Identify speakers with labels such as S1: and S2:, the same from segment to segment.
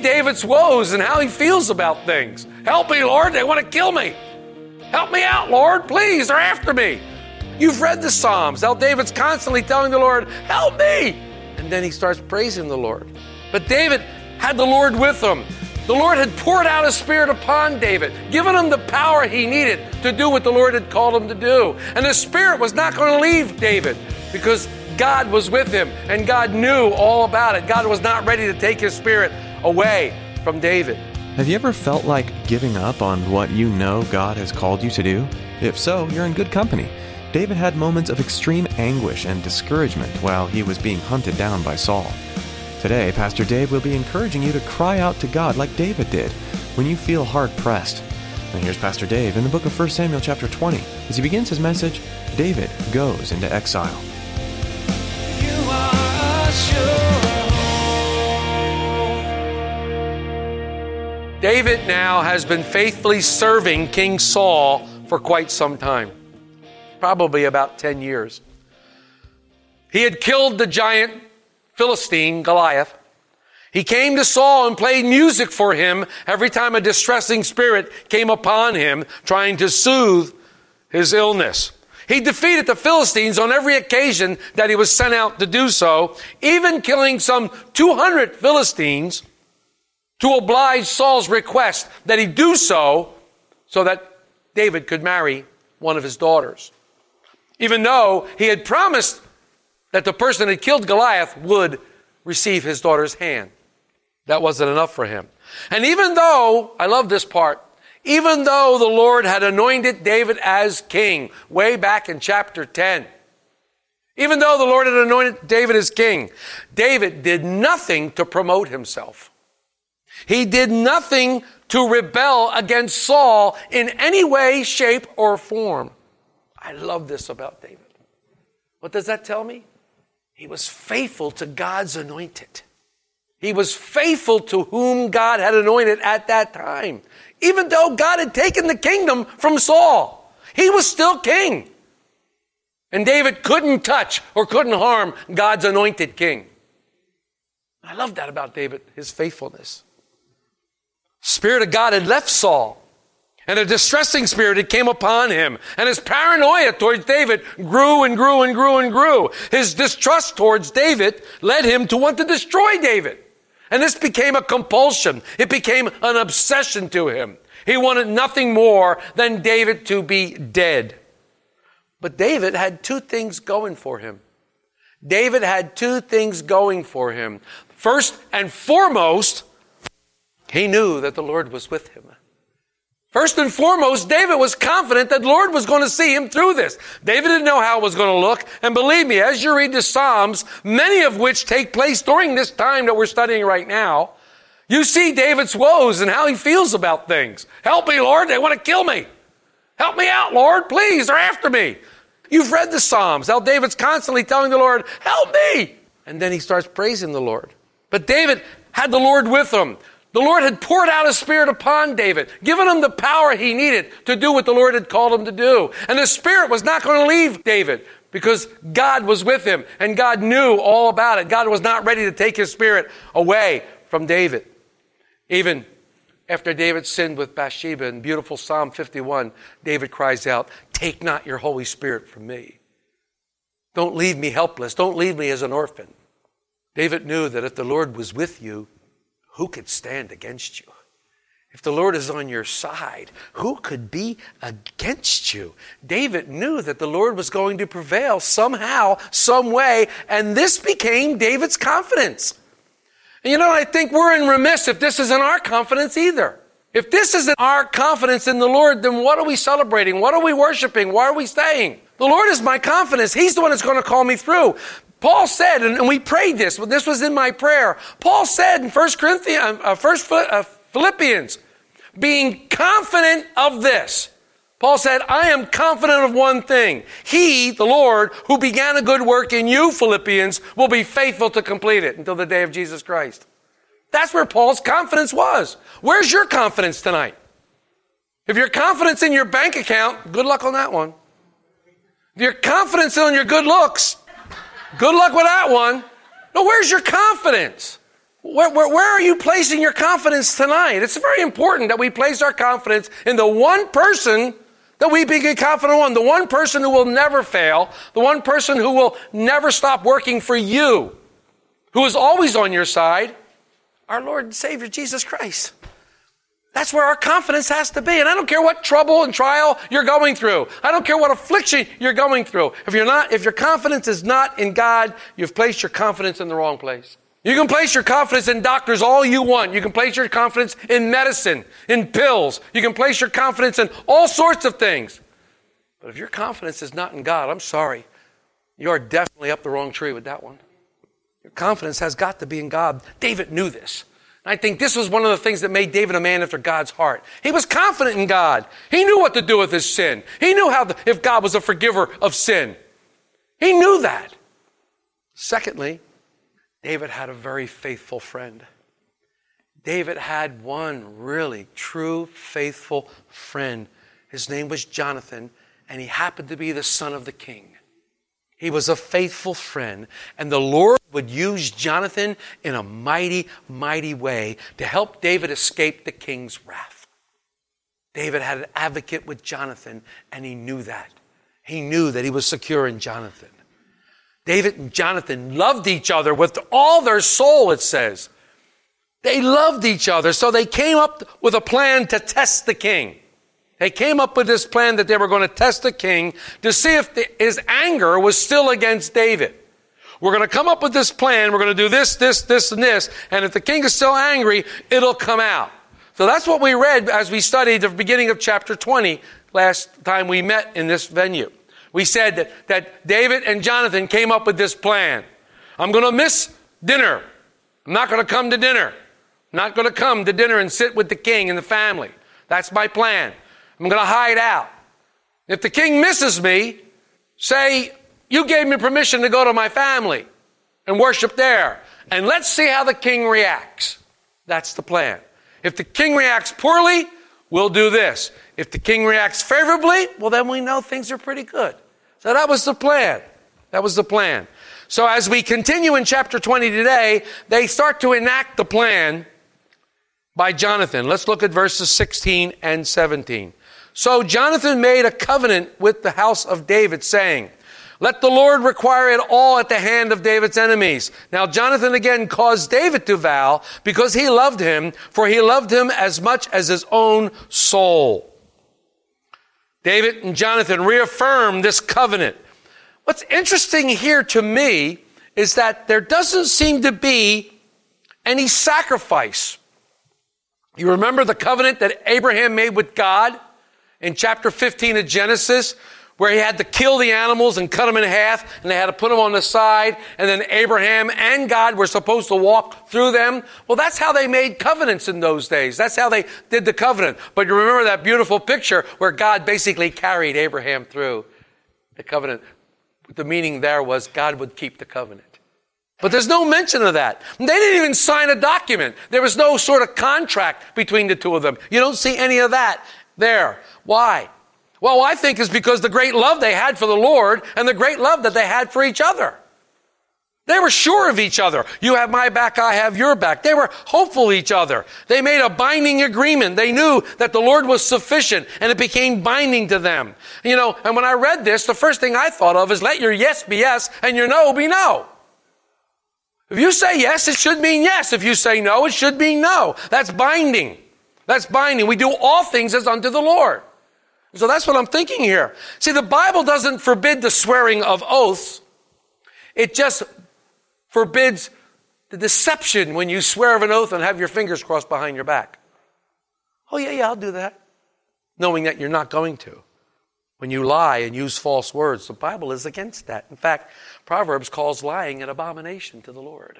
S1: David's woes and how he feels about things. Help me, Lord, they want to kill me. Help me out, Lord, please, they're after me. You've read the Psalms, how David's constantly telling the Lord, Help me! And then he starts praising the Lord. But David had the Lord with him. The Lord had poured out His Spirit upon David, given him the power he needed to do what the Lord had called him to do. And the Spirit was not going to leave David because God was with him and God knew all about it. God was not ready to take His Spirit away from David.
S2: Have you ever felt like giving up on what you know God has called you to do? If so, you're in good company. David had moments of extreme anguish and discouragement while he was being hunted down by Saul. Today, Pastor Dave will be encouraging you to cry out to God like David did when you feel hard pressed. And here's Pastor Dave in the book of 1 Samuel chapter 20 as he begins his message, David goes into exile.
S1: David now has been faithfully serving King Saul for quite some time, probably about 10 years. He had killed the giant Philistine, Goliath. He came to Saul and played music for him every time a distressing spirit came upon him, trying to soothe his illness. He defeated the Philistines on every occasion that he was sent out to do so, even killing some 200 Philistines to oblige Saul's request that he do so so that David could marry one of his daughters. Even though he had promised that the person that killed Goliath would receive his daughter's hand. That wasn't enough for him. And even though, I love this part, even though the Lord had anointed David as king way back in chapter 10, even though the Lord had anointed David as king, David did nothing to promote himself. He did nothing to rebel against Saul in any way, shape, or form. I love this about David. What does that tell me? He was faithful to God's anointed. He was faithful to whom God had anointed at that time. Even though God had taken the kingdom from Saul, he was still king. And David couldn't touch or couldn't harm God's anointed king. I love that about David, his faithfulness. Spirit of God had left Saul, and a distressing spirit had came upon him, and his paranoia towards David grew and grew and grew and grew. His distrust towards David led him to want to destroy David. And this became a compulsion. It became an obsession to him. He wanted nothing more than David to be dead. But David had two things going for him. David had two things going for him. First and foremost, he knew that the Lord was with him. First and foremost, David was confident that the Lord was going to see him through this. David didn't know how it was going to look. And believe me, as you read the Psalms, many of which take place during this time that we're studying right now, you see David's woes and how he feels about things. Help me, Lord, they want to kill me. Help me out, Lord, please, they're after me. You've read the Psalms, how David's constantly telling the Lord, help me. And then he starts praising the Lord. But David had the Lord with him. The Lord had poured out His Spirit upon David, given him the power he needed to do what the Lord had called him to do. And the Spirit was not going to leave David because God was with him and God knew all about it. God was not ready to take His Spirit away from David. Even after David sinned with Bathsheba in beautiful Psalm 51, David cries out, Take not your Holy Spirit from me. Don't leave me helpless. Don't leave me as an orphan. David knew that if the Lord was with you, who could stand against you? If the Lord is on your side, who could be against you? David knew that the Lord was going to prevail somehow, some way, and this became David's confidence. And you know, I think we're in remiss if this isn't our confidence either. If this isn't our confidence in the Lord, then what are we celebrating? What are we worshiping? Why are we saying? The Lord is my confidence. He's the one that's going to call me through. Paul said, and we prayed this, this was in my prayer. Paul said in 1 Corinthians, uh, 1 uh, Philippians, being confident of this. Paul said, I am confident of one thing. He, the Lord, who began a good work in you, Philippians, will be faithful to complete it until the day of Jesus Christ. That's where Paul's confidence was. Where's your confidence tonight? If your confidence in your bank account, good luck on that one. If your confidence in your good looks, good luck with that one. No, where's your confidence? Where, where, where, are you placing your confidence tonight? It's very important that we place our confidence in the one person that we be confident on, the one person who will never fail, the one person who will never stop working for you, who is always on your side, our Lord and Savior Jesus Christ. That's where our confidence has to be. And I don't care what trouble and trial you're going through. I don't care what affliction you're going through. If you're not, if your confidence is not in God, you've placed your confidence in the wrong place. You can place your confidence in doctors all you want. You can place your confidence in medicine, in pills. You can place your confidence in all sorts of things. But if your confidence is not in God, I'm sorry. You are definitely up the wrong tree with that one. Your confidence has got to be in God. David knew this. I think this was one of the things that made David a man after God's heart. He was confident in God. He knew what to do with his sin. He knew how the, if God was a forgiver of sin. He knew that. Secondly, David had a very faithful friend. David had one really true faithful friend. His name was Jonathan, and he happened to be the son of the king. He was a faithful friend, and the Lord would use Jonathan in a mighty, mighty way to help David escape the king's wrath. David had an advocate with Jonathan, and he knew that. He knew that he was secure in Jonathan. David and Jonathan loved each other with all their soul, it says. They loved each other, so they came up with a plan to test the king. They came up with this plan that they were going to test the king to see if the, his anger was still against David. We're going to come up with this plan. We're going to do this, this, this, and this. And if the king is still angry, it'll come out. So that's what we read as we studied the beginning of chapter 20 last time we met in this venue. We said that, that David and Jonathan came up with this plan. I'm going to miss dinner. I'm not going to come to dinner. I'm not going to come to dinner and sit with the king and the family. That's my plan. I'm going to hide out. If the king misses me, say, You gave me permission to go to my family and worship there. And let's see how the king reacts. That's the plan. If the king reacts poorly, we'll do this. If the king reacts favorably, well, then we know things are pretty good. So that was the plan. That was the plan. So as we continue in chapter 20 today, they start to enact the plan by Jonathan. Let's look at verses 16 and 17. So Jonathan made a covenant with the house of David, saying, let the Lord require it all at the hand of David's enemies. Now, Jonathan again caused David to vow because he loved him, for he loved him as much as his own soul. David and Jonathan reaffirm this covenant. What's interesting here to me is that there doesn't seem to be any sacrifice. You remember the covenant that Abraham made with God? in chapter 15 of Genesis, where he had to kill the animals and cut them in half, and they had to put them on the side, and then Abraham and God were supposed to walk through them. Well, that's how they made covenants in those days. That's how they did the covenant. But you remember that beautiful picture where God basically carried Abraham through the covenant. The meaning there was God would keep the covenant. But there's no mention of that. They didn't even sign a document. There was no sort of contract between the two of them. You don't see any of that there. Why? Well, I think is because the great love they had for the Lord and the great love that they had for each other. They were sure of each other. You have my back, I have your back. They were hopeful each other. They made a binding agreement. They knew that the Lord was sufficient and it became binding to them. You know, and when I read this, the first thing I thought of is let your yes be yes and your no be no. If you say yes, it should mean yes. If you say no, it should mean no. That's binding. That's binding. We do all things as unto the Lord. So that's what I'm thinking here. See, the Bible doesn't forbid the swearing of oaths. It just forbids the deception when you swear of an oath and have your fingers crossed behind your back. Oh, yeah, yeah, I'll do that. Knowing that you're not going to. when you lie and use false words. The Bible is against that. In fact, Proverbs calls lying an abomination to the Lord.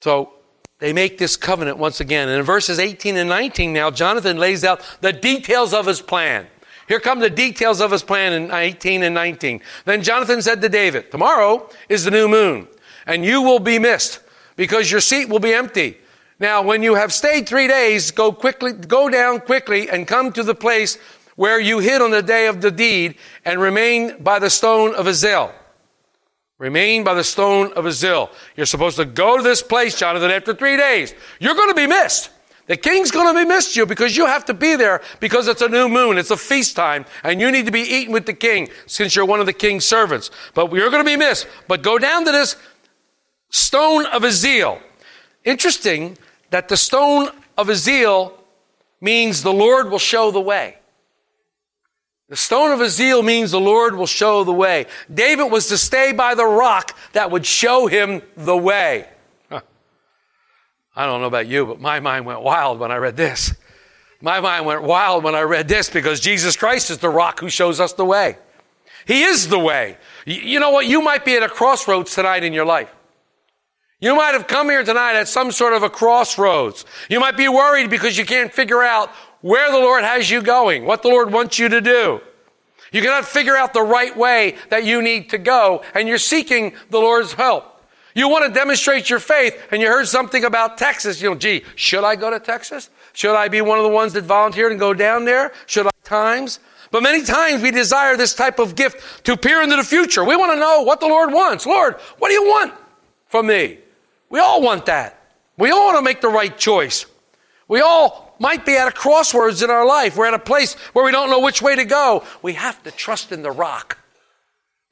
S1: So they make this covenant once again. And in verses 18 and 19 now, Jonathan lays out the details of his plan. Here come the details of his plan in 18 and 19. Then Jonathan said to David, Tomorrow is the new moon, and you will be missed because your seat will be empty. Now, when you have stayed three days, go quickly, go down quickly and come to the place where you hid on the day of the deed and remain by the stone of Ezel. Remain by the stone of Ezel. You're supposed to go to this place, Jonathan, after three days. You're going to be missed. The king's going to be missed you because you have to be there because it's a new moon. It's a feast time and you need to be eating with the king since you're one of the king's servants. But you're going to be missed. But go down to this stone of Ezel. Interesting that the stone of Ezel means the Lord will show the way. The stone of Ezel means the Lord will show the way. David was to stay by the rock that would show him the way. I don't know about you, but my mind went wild when I read this. My mind went wild when I read this because Jesus Christ is the rock who shows us the way. He is the way. You know what? You might be at a crossroads tonight in your life. You might have come here tonight at some sort of a crossroads. You might be worried because you can't figure out where the Lord has you going, what the Lord wants you to do. You cannot figure out the right way that you need to go, and you're seeking the Lord's help. You want to demonstrate your faith, and you heard something about Texas. You know, gee, should I go to Texas? Should I be one of the ones that volunteered and go down there? Should I times? But many times we desire this type of gift to peer into the future. We want to know what the Lord wants. Lord, what do you want from me? We all want that. We all want to make the right choice. We all might be at a crossroads in our life. We're at a place where we don't know which way to go. We have to trust in the rock.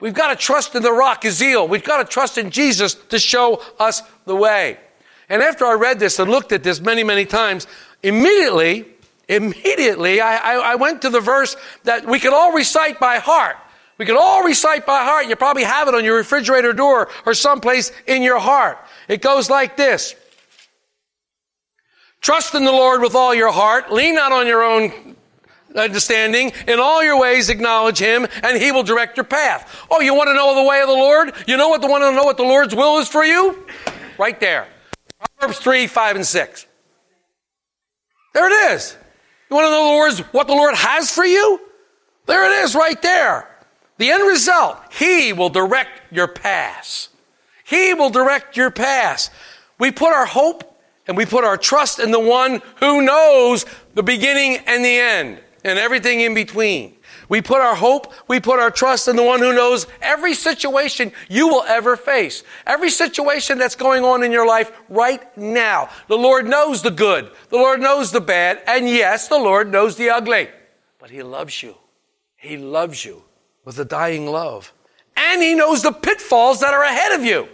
S1: We've got to trust in the rock, Ezekiel. We've got to trust in Jesus to show us the way. And after I read this and looked at this many, many times, immediately, immediately, I, I, I went to the verse that we could all recite by heart. We could all recite by heart. You probably have it on your refrigerator door or someplace in your heart. It goes like this. Trust in the Lord with all your heart. Lean not on your own understanding. In all your ways acknowledge Him and He will direct your path. Oh, you want to know the way of the Lord? You know what the want to know what the Lord's will is for you? Right there. Proverbs 3, 5, and 6. There it is. You want to know the Lord's, what the Lord has for you? There it is right there. The end result, He will direct your path. He will direct your path. We put our hope and we put our trust in the one who knows the beginning and the end and everything in between. We put our hope, we put our trust in the one who knows every situation you will ever face. Every situation that's going on in your life right now. The Lord knows the good. The Lord knows the bad. And yes, the Lord knows the ugly. But He loves you. He loves you with a dying love. And He knows the pitfalls that are ahead of you.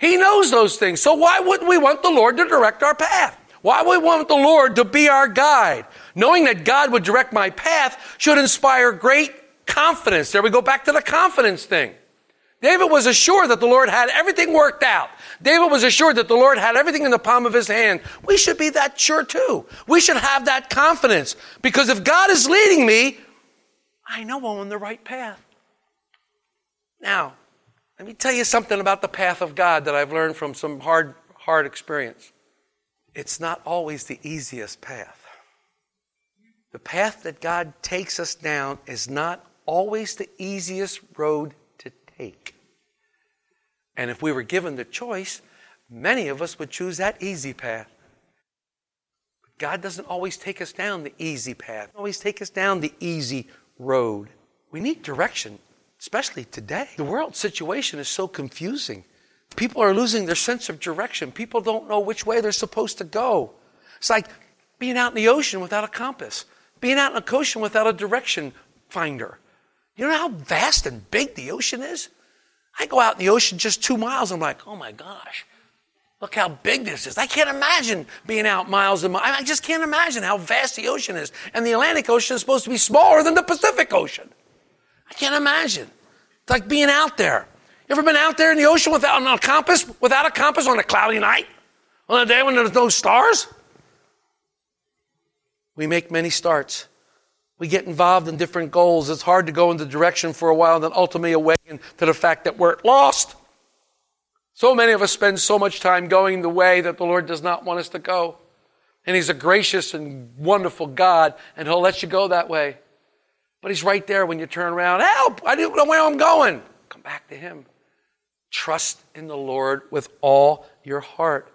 S1: He knows those things. So why wouldn't we want the Lord to direct our path? Why would we want the Lord to be our guide? Knowing that God would direct my path should inspire great confidence. There we go back to the confidence thing. David was assured that the Lord had everything worked out. David was assured that the Lord had everything in the palm of his hand. We should be that sure too. We should have that confidence because if God is leading me, I know I'm on the right path. Now, let me tell you something about the path of God that I've learned from some hard, hard experience. It's not always the easiest path. The path that God takes us down is not always the easiest road to take. And if we were given the choice, many of us would choose that easy path. But God doesn't always take us down the easy path, always take us down the easy road. We need direction especially today. The world situation is so confusing. People are losing their sense of direction. People don't know which way they're supposed to go. It's like being out in the ocean without a compass, being out in the ocean without a direction finder. You know how vast and big the ocean is? I go out in the ocean just two miles, I'm like, oh my gosh, look how big this is. I can't imagine being out miles and miles. I just can't imagine how vast the ocean is. And the Atlantic Ocean is supposed to be smaller than the Pacific Ocean. I can't imagine. It's like being out there. You ever been out there in the ocean without a compass? Without a compass on a cloudy night? On a day when there's no stars? We make many starts, We get involved in different goals. It's hard to go in the direction for a while and then ultimately awaken to the fact that we're lost. So many of us spend so much time going the way that the Lord does not want us to go. And He's a gracious and wonderful God, and He'll let you go that way. But He's right there when you turn around. Help! I don't know where I'm going. Come back to Him. Trust in the Lord with all your heart.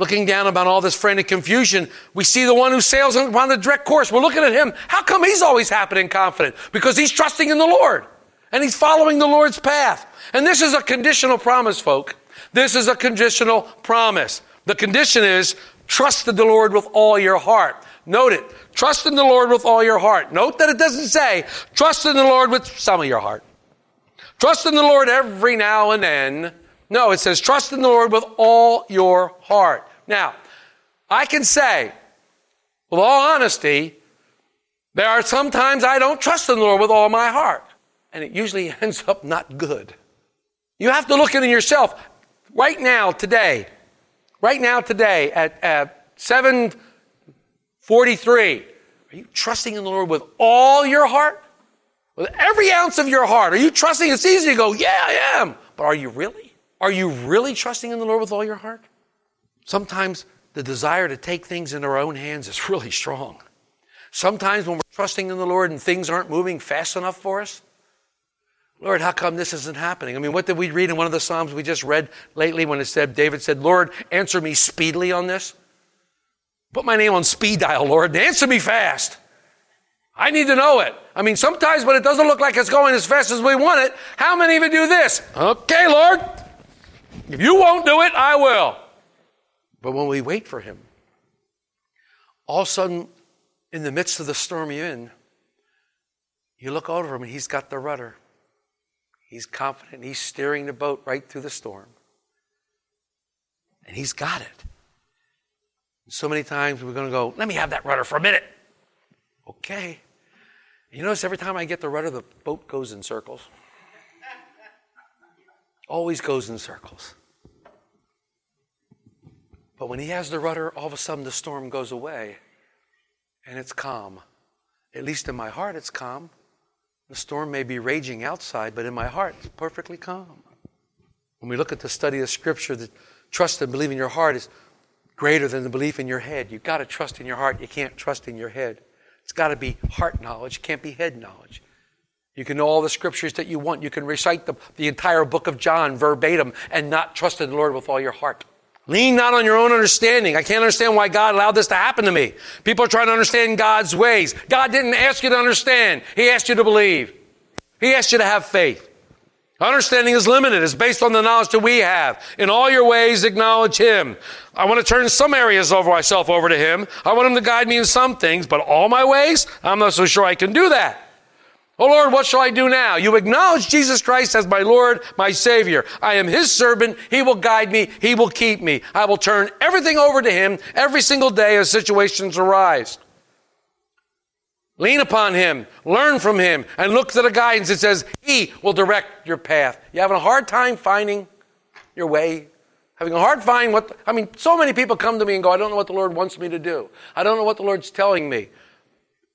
S1: Looking down about all this frantic confusion, we see the one who sails upon the direct course. We're looking at him. How come he's always happy and confident? Because he's trusting in the Lord and he's following the Lord's path. And this is a conditional promise, folk. This is a conditional promise. The condition is trust in the Lord with all your heart. Note it. Trust in the Lord with all your heart. Note that it doesn't say trust in the Lord with some of your heart. Trust in the Lord every now and then. No, it says trust in the Lord with all your heart. Now, I can say, with all honesty, there are some times I don't trust in the Lord with all my heart. And it usually ends up not good. You have to look in yourself right now, today, right now, today, at, at 743. Are you trusting in the Lord with all your heart? With every ounce of your heart. Are you trusting? It's easy to go, yeah, I am. But are you really? Are you really trusting in the Lord with all your heart? Sometimes the desire to take things into our own hands is really strong. Sometimes when we're trusting in the Lord and things aren't moving fast enough for us, Lord, how come this isn't happening? I mean, what did we read in one of the Psalms we just read lately when it said, David said, Lord, answer me speedily on this? Put my name on speed dial, Lord, and answer me fast. I need to know it. I mean, sometimes when it doesn't look like it's going as fast as we want it, how many of you do this? Okay, Lord, if you won't do it, I will. But when we wait for Him, all of a sudden, in the midst of the storm you're in, you look over Him and He's got the rudder. He's confident. He's steering the boat right through the storm. And He's got it. So many times we're going to go, let me have that rudder for a minute. Okay. You notice every time I get the rudder, the boat goes in circles. Always goes in circles. But when he has the rudder, all of a sudden the storm goes away and it's calm. At least in my heart, it's calm. The storm may be raging outside, but in my heart, it's perfectly calm. When we look at the study of Scripture, the trust and believe in your heart is greater than the belief in your head. You've got to trust in your heart. You can't trust in your head. It's got to be heart knowledge, it can't be head knowledge. You can know all the scriptures that you want. You can recite the, the entire book of John verbatim and not trust in the Lord with all your heart. Lean not on your own understanding. I can't understand why God allowed this to happen to me. People are trying to understand God's ways. God didn't ask you to understand. He asked you to believe. He asked you to have faith. Understanding is limited. It's based on the knowledge that we have. In all your ways, acknowledge Him. I want to turn some areas of myself over to Him. I want Him to guide me in some things, but all my ways, I'm not so sure I can do that. Oh Lord, what shall I do now? You acknowledge Jesus Christ as my Lord, my Savior. I am His servant. He will guide me. He will keep me. I will turn everything over to Him every single day as situations arise. Lean upon Him, learn from Him, and look to the guidance that says He will direct your path. You having a hard time finding your way? Having a hard time finding what, I mean, so many people come to me and go, I don't know what the Lord wants me to do. I don't know what the Lord's telling me.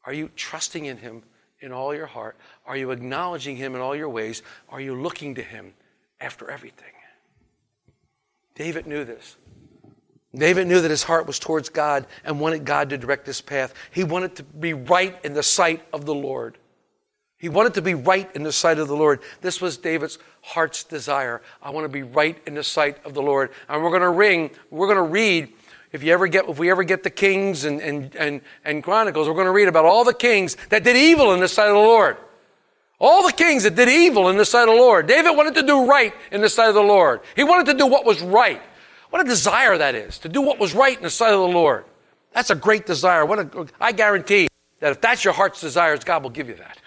S1: Are you trusting in Him? in all your heart? Are you acknowledging Him in all your ways? Are you looking to Him after everything? David knew this. David knew that his heart was towards God and wanted God to direct his path. He wanted to be right in the sight of the Lord. He wanted to be right in the sight of the Lord. This was David's heart's desire. I want to be right in the sight of the Lord. And we're going to ring, we're going to read if you ever get, if we ever get the Kings and, and, and, and Chronicles, we're going to read about all the kings that did evil in the sight of the Lord. All the kings that did evil in the sight of the Lord. David wanted to do right in the sight of the Lord. He wanted to do what was right. What a desire that is, to do what was right in the sight of the Lord. That's a great desire. What a, I guarantee that if that's your heart's desires, God will give you that.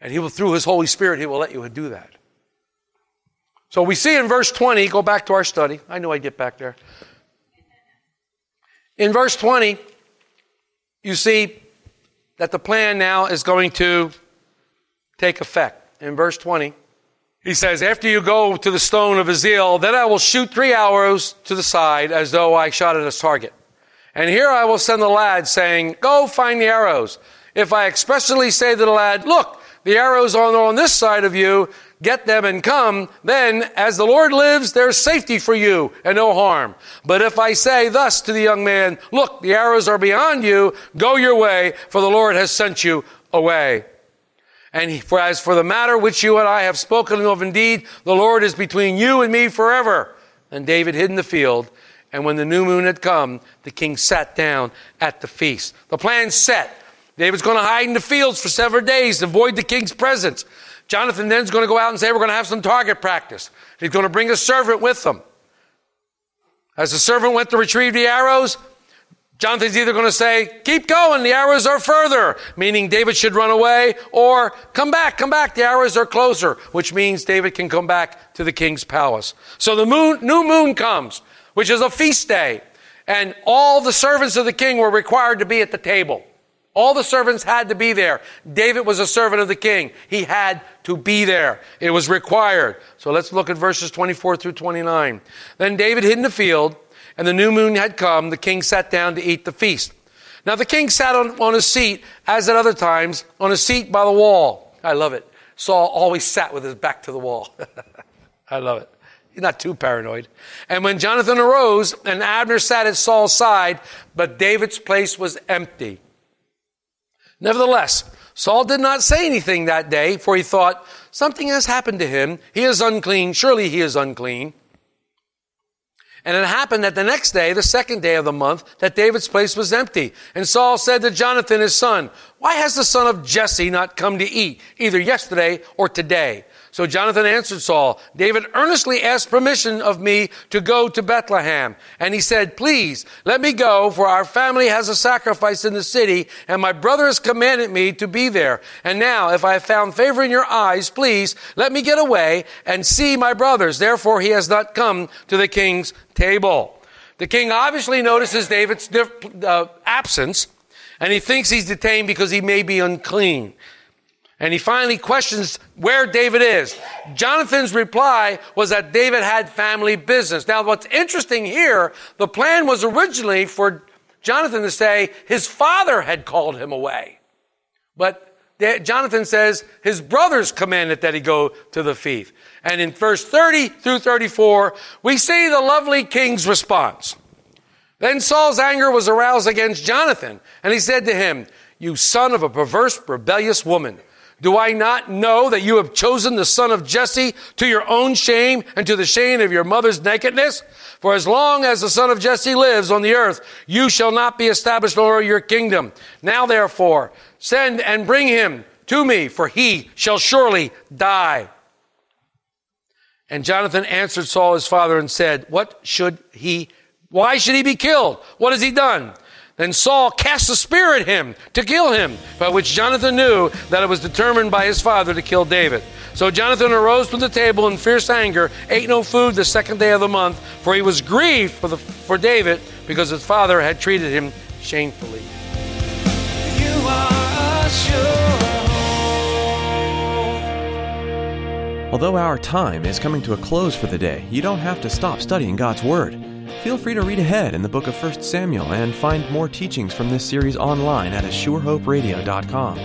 S1: And He will, through His Holy Spirit, He will let you do that. So we see in verse 20, go back to our study. I knew I'd get back there. In verse 20, you see that the plan now is going to take effect. In verse 20, he says, After you go to the stone of Ezel, then I will shoot three arrows to the side as though I shot at a target. And here I will send the lad saying, Go find the arrows. if I expressly say to the lad, Look, the arrows are on this side of you, get them and come, then, as the Lord lives, there's safety for you and no harm. But if I say thus to the young man, Look, the arrows are beyond you, go your way, for the Lord has sent you away. And for as for the matter which you and I have spoken of, indeed, the Lord is between you and me forever. And David hid in the field. And when the new moon had come, the king sat down at the feast. The plan's set. David's going to hide in the fields for several days to avoid the king's presence. Jonathan then's going to go out and say, We're going to have some target practice. He's going to bring a servant with him. As the servant went to retrieve the arrows, Jonathan's either going to say, keep going, the arrows are further, meaning David should run away, or come back, come back, the arrows are closer, which means David can come back to the king's palace. So the moon, new moon comes, which is a feast day, and all the servants of the king were required to be at the table. All the servants had to be there. David was a servant of the king. He had to be there. It was required. So let's look at verses 24 through 29. Then David hid in the field, and the new moon had come. The king sat down to eat the feast. Now the king sat on, on a seat, as at other times, on a seat by the wall. I love it. Saul always sat with his back to the wall. I love it. He's not too paranoid. And when Jonathan arose, and Abner sat at Saul's side, but David's place was empty. Nevertheless, Saul did not say anything that day, for he thought, Something has happened to him. He is unclean. Surely he is unclean. And it happened that the next day, the second day of the month, that David's place was empty. And Saul said to Jonathan, his son, Why has the son of Jesse not come to eat, either yesterday or today? So Jonathan answered Saul, David earnestly asked permission of me to go to Bethlehem. And he said, Please, let me go, for our family has a sacrifice in the city, and my brother has commanded me to be there. And now, if I have found favor in your eyes, please, let me get away and see my brothers. Therefore, he has not come to the king's table. The king obviously notices David's uh, absence, and he thinks he's detained because he may be unclean. And he finally questions where David is. Jonathan's reply was that David had family business. Now, what's interesting here, the plan was originally for Jonathan to say his father had called him away. But Jonathan says his brothers commanded that he go to the feast. And in verse 30 through 34, we see the lovely king's response. Then Saul's anger was aroused against Jonathan, and he said to him, You son of a perverse, rebellious woman, do I not know that you have chosen the son of Jesse to your own shame and to the shame of your mother's nakedness? For as long as the son of Jesse lives on the earth, you shall not be established over your kingdom. Now therefore, send and bring him to me, for he shall surely die. And Jonathan answered Saul his father and said, What should he, why should he be killed? What has he done? Then Saul cast a spear at him to kill him, by which Jonathan knew that it was determined by his father to kill David. So Jonathan arose from the table in fierce anger, ate no food the second day of the month, for he was grieved for, the, for David because his father had treated him shamefully.
S3: You are a sure
S2: Although our time is coming to a close for the day, you don't have to stop studying God's Word. Feel free to read ahead in the book of 1 Samuel and find more teachings from this series online at ASureHopeRadio.com.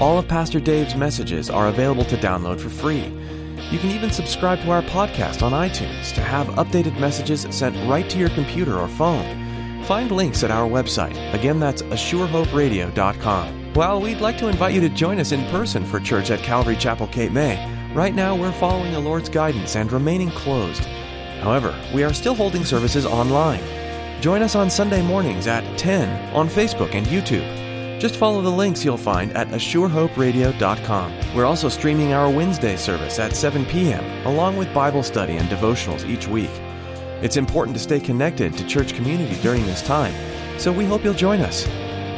S2: All of Pastor Dave's messages are available to download for free. You can even subscribe to our podcast on iTunes to have updated messages sent right to your computer or phone. Find links at our website. Again, that's ASureHopeRadio.com. While we'd like to invite you to join us in person for church at Calvary Chapel Cape May, right now we're following the Lord's guidance and remaining closed. However, we are still holding services online. Join us on Sunday mornings at 10 on Facebook and YouTube. Just follow the links you'll find at ASureHopeRadio.com. We're also streaming our Wednesday service at 7 p.m., along with Bible study and devotionals each week. It's important to stay connected to church community during this time, so we hope you'll join us.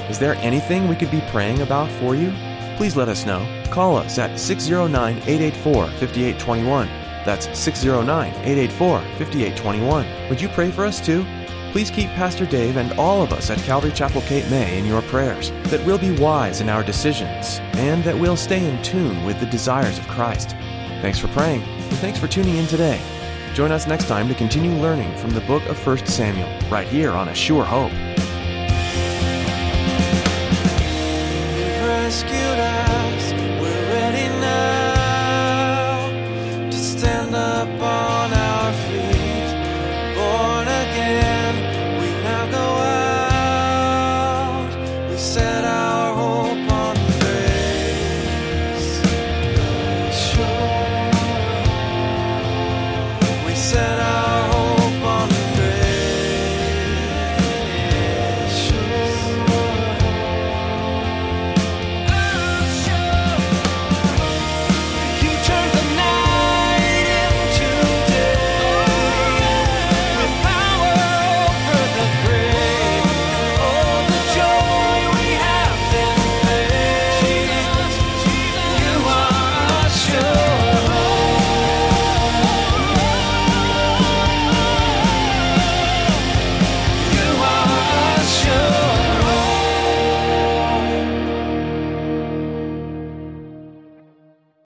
S2: Is there anything we could be praying about for you? Please let us know. Call us at 609 884 5821. That's 609 884 5821. Would you pray for us too? Please keep Pastor Dave and all of us at Calvary Chapel Cape May in your prayers, that we'll be wise in our decisions, and that we'll stay in tune with the desires of Christ. Thanks for praying, and thanks for tuning in today. Join us next time to continue learning from the book of 1 Samuel, right here on A Sure Hope.